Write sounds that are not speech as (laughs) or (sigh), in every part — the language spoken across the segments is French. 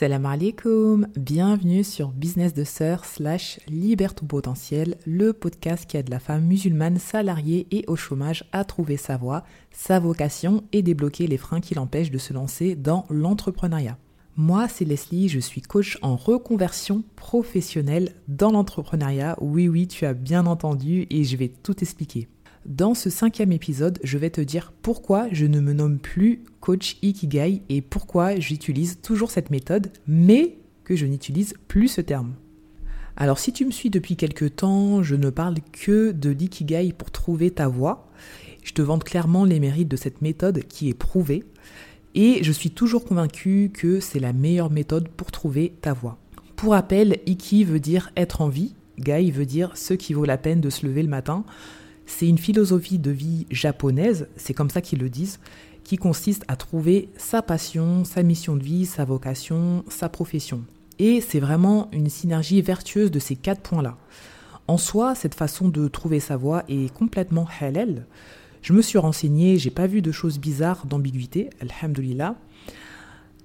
Salam alaikum, bienvenue sur Business de Sœur slash Libère ton potentiel, le podcast qui aide la femme musulmane salariée et au chômage à trouver sa voie, sa vocation et débloquer les freins qui l'empêchent de se lancer dans l'entrepreneuriat. Moi, c'est Leslie, je suis coach en reconversion professionnelle dans l'entrepreneuriat. Oui, oui, tu as bien entendu et je vais tout expliquer. Dans ce cinquième épisode, je vais te dire pourquoi je ne me nomme plus coach Ikigai et pourquoi j'utilise toujours cette méthode, mais que je n'utilise plus ce terme. Alors si tu me suis depuis quelques temps, je ne parle que de l'ikigai pour trouver ta voie. Je te vante clairement les mérites de cette méthode qui est prouvée et je suis toujours convaincu que c'est la meilleure méthode pour trouver ta voie. Pour rappel, Iki veut dire être en vie, Gai veut dire ce qui vaut la peine de se lever le matin. C'est une philosophie de vie japonaise, c'est comme ça qu'ils le disent, qui consiste à trouver sa passion, sa mission de vie, sa vocation, sa profession. Et c'est vraiment une synergie vertueuse de ces quatre points-là. En soi, cette façon de trouver sa voie est complètement halal. Je me suis renseigné, j'ai pas vu de choses bizarres, d'ambiguïté, alhamdulillah.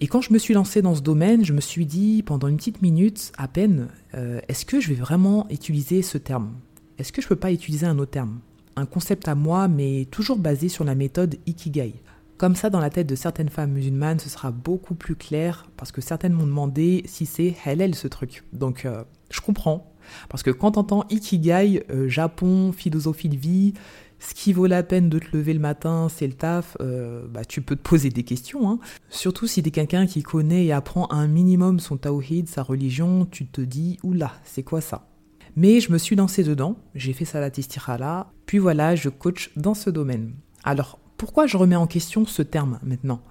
Et quand je me suis lancé dans ce domaine, je me suis dit pendant une petite minute à peine, euh, est-ce que je vais vraiment utiliser ce terme? Est-ce que je peux pas utiliser un autre terme? Un concept à moi, mais toujours basé sur la méthode Ikigai. Comme ça, dans la tête de certaines femmes musulmanes, ce sera beaucoup plus clair, parce que certaines m'ont demandé si c'est halal ce truc. Donc, euh, je comprends. Parce que quand t'entends Ikigai, euh, Japon, philosophie de vie, ce qui vaut la peine de te lever le matin, c'est le taf, euh, bah, tu peux te poser des questions. Hein. Surtout si t'es quelqu'un qui connaît et apprend un minimum son tawhid, sa religion, tu te dis, oula, c'est quoi ça? Mais je me suis lancé dedans, j'ai fait Salat là, puis voilà, je coach dans ce domaine. Alors, pourquoi je remets en question ce terme maintenant?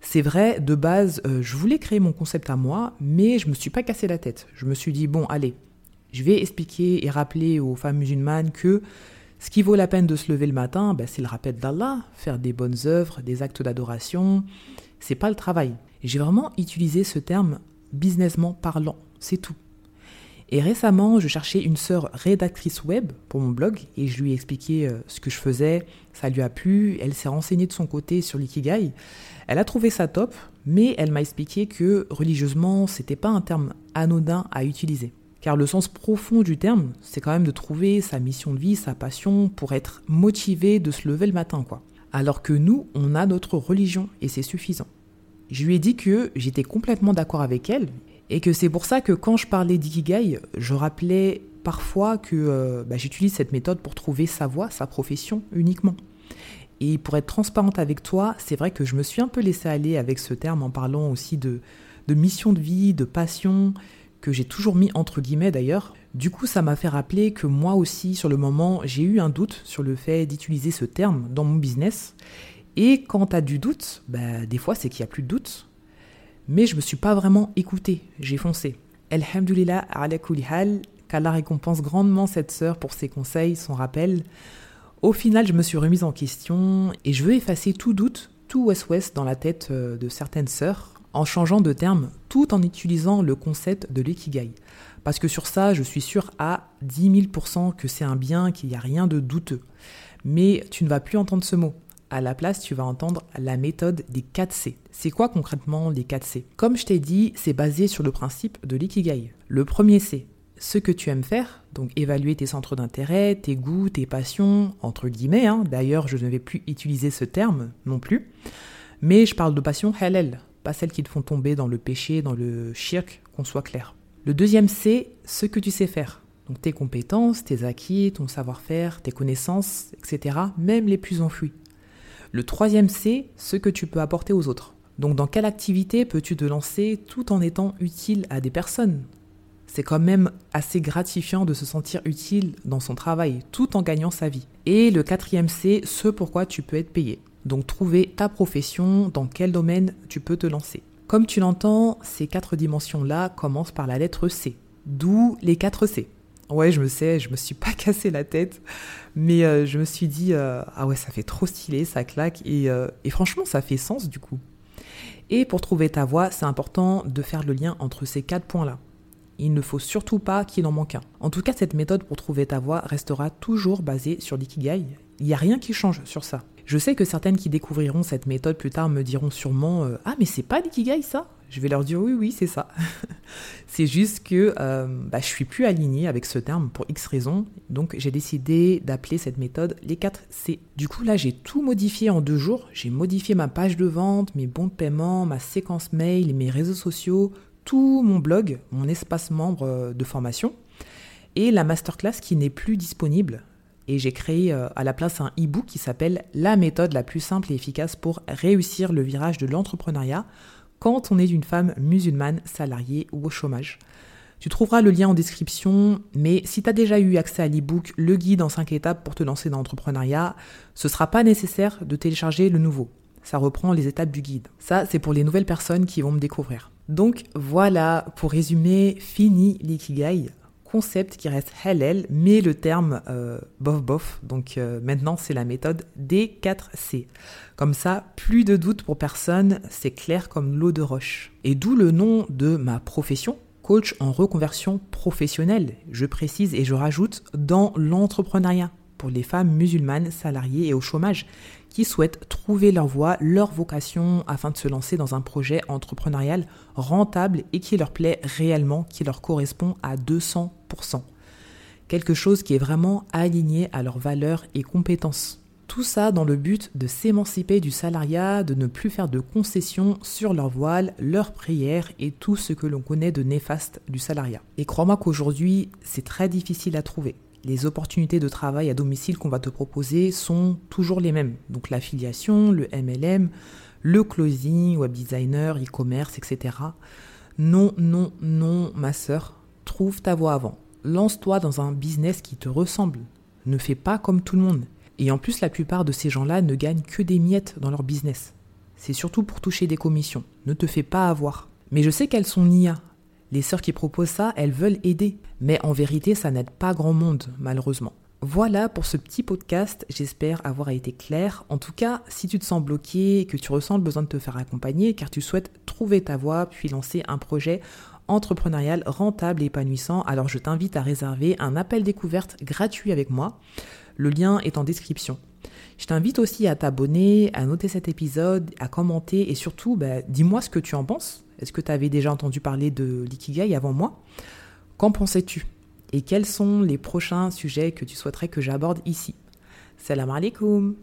C'est vrai, de base, euh, je voulais créer mon concept à moi, mais je me suis pas cassé la tête. Je me suis dit, bon, allez, je vais expliquer et rappeler aux femmes musulmanes que ce qui vaut la peine de se lever le matin, ben, c'est le rappel d'Allah, faire des bonnes œuvres, des actes d'adoration. C'est pas le travail. J'ai vraiment utilisé ce terme businessment parlant, c'est tout. Et récemment, je cherchais une sœur rédactrice web pour mon blog et je lui ai expliqué euh, ce que je faisais. Ça lui a plu. Elle s'est renseignée de son côté sur l'ikigai. Elle a trouvé ça top, mais elle m'a expliqué que religieusement, c'était pas un terme anodin à utiliser. Car le sens profond du terme, c'est quand même de trouver sa mission de vie, sa passion pour être motivé de se lever le matin, quoi. Alors que nous, on a notre religion et c'est suffisant. Je lui ai dit que j'étais complètement d'accord avec elle et que c'est pour ça que quand je parlais d'ikigai, je rappelais parfois que euh, bah, j'utilise cette méthode pour trouver sa voie, sa profession uniquement. Et pour être transparente avec toi, c'est vrai que je me suis un peu laissé aller avec ce terme en parlant aussi de, mission de vie, de passion, que j'ai toujours mis entre guillemets d'ailleurs. Du coup, ça m'a fait rappeler que moi aussi, sur le moment, j'ai eu un doute sur le fait d'utiliser ce terme dans mon business. Et quand tu du doute, bah, des fois c'est qu'il n'y a plus de doute. Mais je me suis pas vraiment écouté, j'ai foncé. Alhamdulillah ala hal, qu'Allah récompense grandement cette sœur pour ses conseils, son rappel. Au final, je me suis remise en question et je veux effacer tout doute, tout west-west dans la tête euh, de certaines sœurs en changeant de terme tout en utilisant le concept de l'ikigai. Parce que sur ça, je suis sûr à 10 000% que c'est un bien, qu'il n'y a rien de douteux. Mais tu ne vas plus entendre ce mot. À la place, tu vas entendre la méthode des 4 C. C'est quoi concrètement les 4 C? Comme je t'ai dit, c'est basé sur le principe de l'ikigai. Le premier C, ce que tu aimes faire, donc évaluer tes centres d'intérêt, tes goûts, tes passions, entre guillemets. Hein. D'ailleurs, je ne vais plus utiliser ce terme non plus. Mais je parle de passion halal, pas celles qui te font tomber dans le péché, dans le shirk, qu'on soit clair. Le deuxième C, ce que tu sais faire. Donc tes compétences, tes acquis, ton savoir-faire, tes connaissances, etc., même les plus enfouis. Le troisième C, ce que tu peux apporter aux autres. Donc dans quelle activité peux-tu te lancer tout en étant utile à des personnes? C'est quand même assez gratifiant de se sentir utile dans son travail tout en gagnant sa vie. Et le quatrième C, ce pourquoi tu peux être payé. Donc trouver ta profession, dans quel domaine tu peux te lancer. Comme tu l'entends, ces quatre dimensions-là commencent par la lettre C, d'où les quatre C. Ouais, je me sais, je me suis pas (laughs) cassé la tête, mais euh, je me suis dit, euh, ah ouais, ça fait trop stylé, ça claque, et, euh, et, franchement, ça fait sens du coup. Et pour trouver ta voie, c'est important de faire le lien entre ces quatre points-là. Il ne faut surtout pas qu'il en manque un. En tout cas, cette méthode pour trouver ta voie restera toujours basée sur l'ikigai. Il n'y a rien qui change sur ça. Je sais que certaines qui découvriront cette méthode plus tard me diront sûrement Ah, mais c'est pas l'ikigai ça Je vais leur dire oui, oui, c'est ça. (laughs) c'est juste que euh, bah, je suis plus alignée avec ce terme pour X raisons. Donc j'ai décidé d'appeler cette méthode les 4 C. Du coup là, j'ai tout modifié en deux jours. J'ai modifié ma page de vente, mes bons de paiement, ma séquence mail, mes réseaux sociaux, tout mon blog, mon espace membre euh, de formation et la masterclass qui n'est plus disponible. Et j'ai créé euh, à la place un e-book qui s'appelle La méthode la plus simple et efficace pour réussir le virage de l'entrepreneuriat quand on est une femme musulmane salariée ou au chômage. Tu trouveras le lien en description, mais si tu as déjà eu accès à l'e-book Le guide en 5 étapes pour te lancer dans l'entrepreneuriat, ce ne sera pas nécessaire de télécharger le nouveau. Ça reprend les étapes du guide. Ça, c'est pour les nouvelles personnes qui vont me découvrir. Donc voilà, pour résumer, fini l'ikigai concept qui reste halal, mais le terme euh, bof bof. Donc euh, maintenant, c'est la méthode des 4 C. Comme ça, plus de doute pour personne, c'est clair comme l'eau de roche. Et d'où le nom de ma profession, coach en reconversion professionnelle. Je précise et je rajoute dans l'entrepreneuriat les femmes musulmanes salariées et au chômage qui souhaitent trouver leur voie, leur vocation afin de se lancer dans un projet entrepreneurial rentable et qui leur plaît réellement, qui leur correspond à 200%. Quelque chose qui est vraiment aligné à leurs valeurs et compétences. Tout ça dans le but de s'émanciper du salariat, de ne plus faire de concessions sur leur voile, leurs prières et tout ce que l'on connaît de néfaste du salariat. Et crois-moi qu'aujourd'hui, c'est très difficile à trouver les opportunités de travail à domicile qu'on va te proposer sont toujours les mêmes. Donc l'affiliation, le MLM, le closing, web designer, e-commerce, etc. Non, non, non, ma sœur, trouve ta voie avant. Lance-toi dans un business qui te ressemble. Ne fais pas comme tout le monde. Et en plus, la plupart de ces gens-là ne gagnent que des miettes dans leur business. C'est surtout pour toucher des commissions. Ne te fais pas avoir. Mais je sais qu'elles sont NIA, les sœurs qui proposent ça, elles veulent aider. Mais en vérité, ça n'aide pas grand monde, malheureusement. Voilà pour ce petit podcast, j'espère avoir été clair. En tout cas, si tu te sens bloqué que tu ressens le besoin de te faire accompagner car tu souhaites trouver ta voie puis lancer un projet entrepreneurial rentable et épanouissant, alors je t'invite à réserver un appel découverte gratuit avec moi. Le lien est en description. Je t'invite aussi à t'abonner, à noter cet épisode, à commenter et surtout, bah, dis-moi ce que tu en penses. Est-ce que tu avais déjà entendu parler de l'ikigai avant moi? Qu'en pensais-tu Et quels sont les prochains sujets que tu souhaiterais que j'aborde ici? Salam alaikum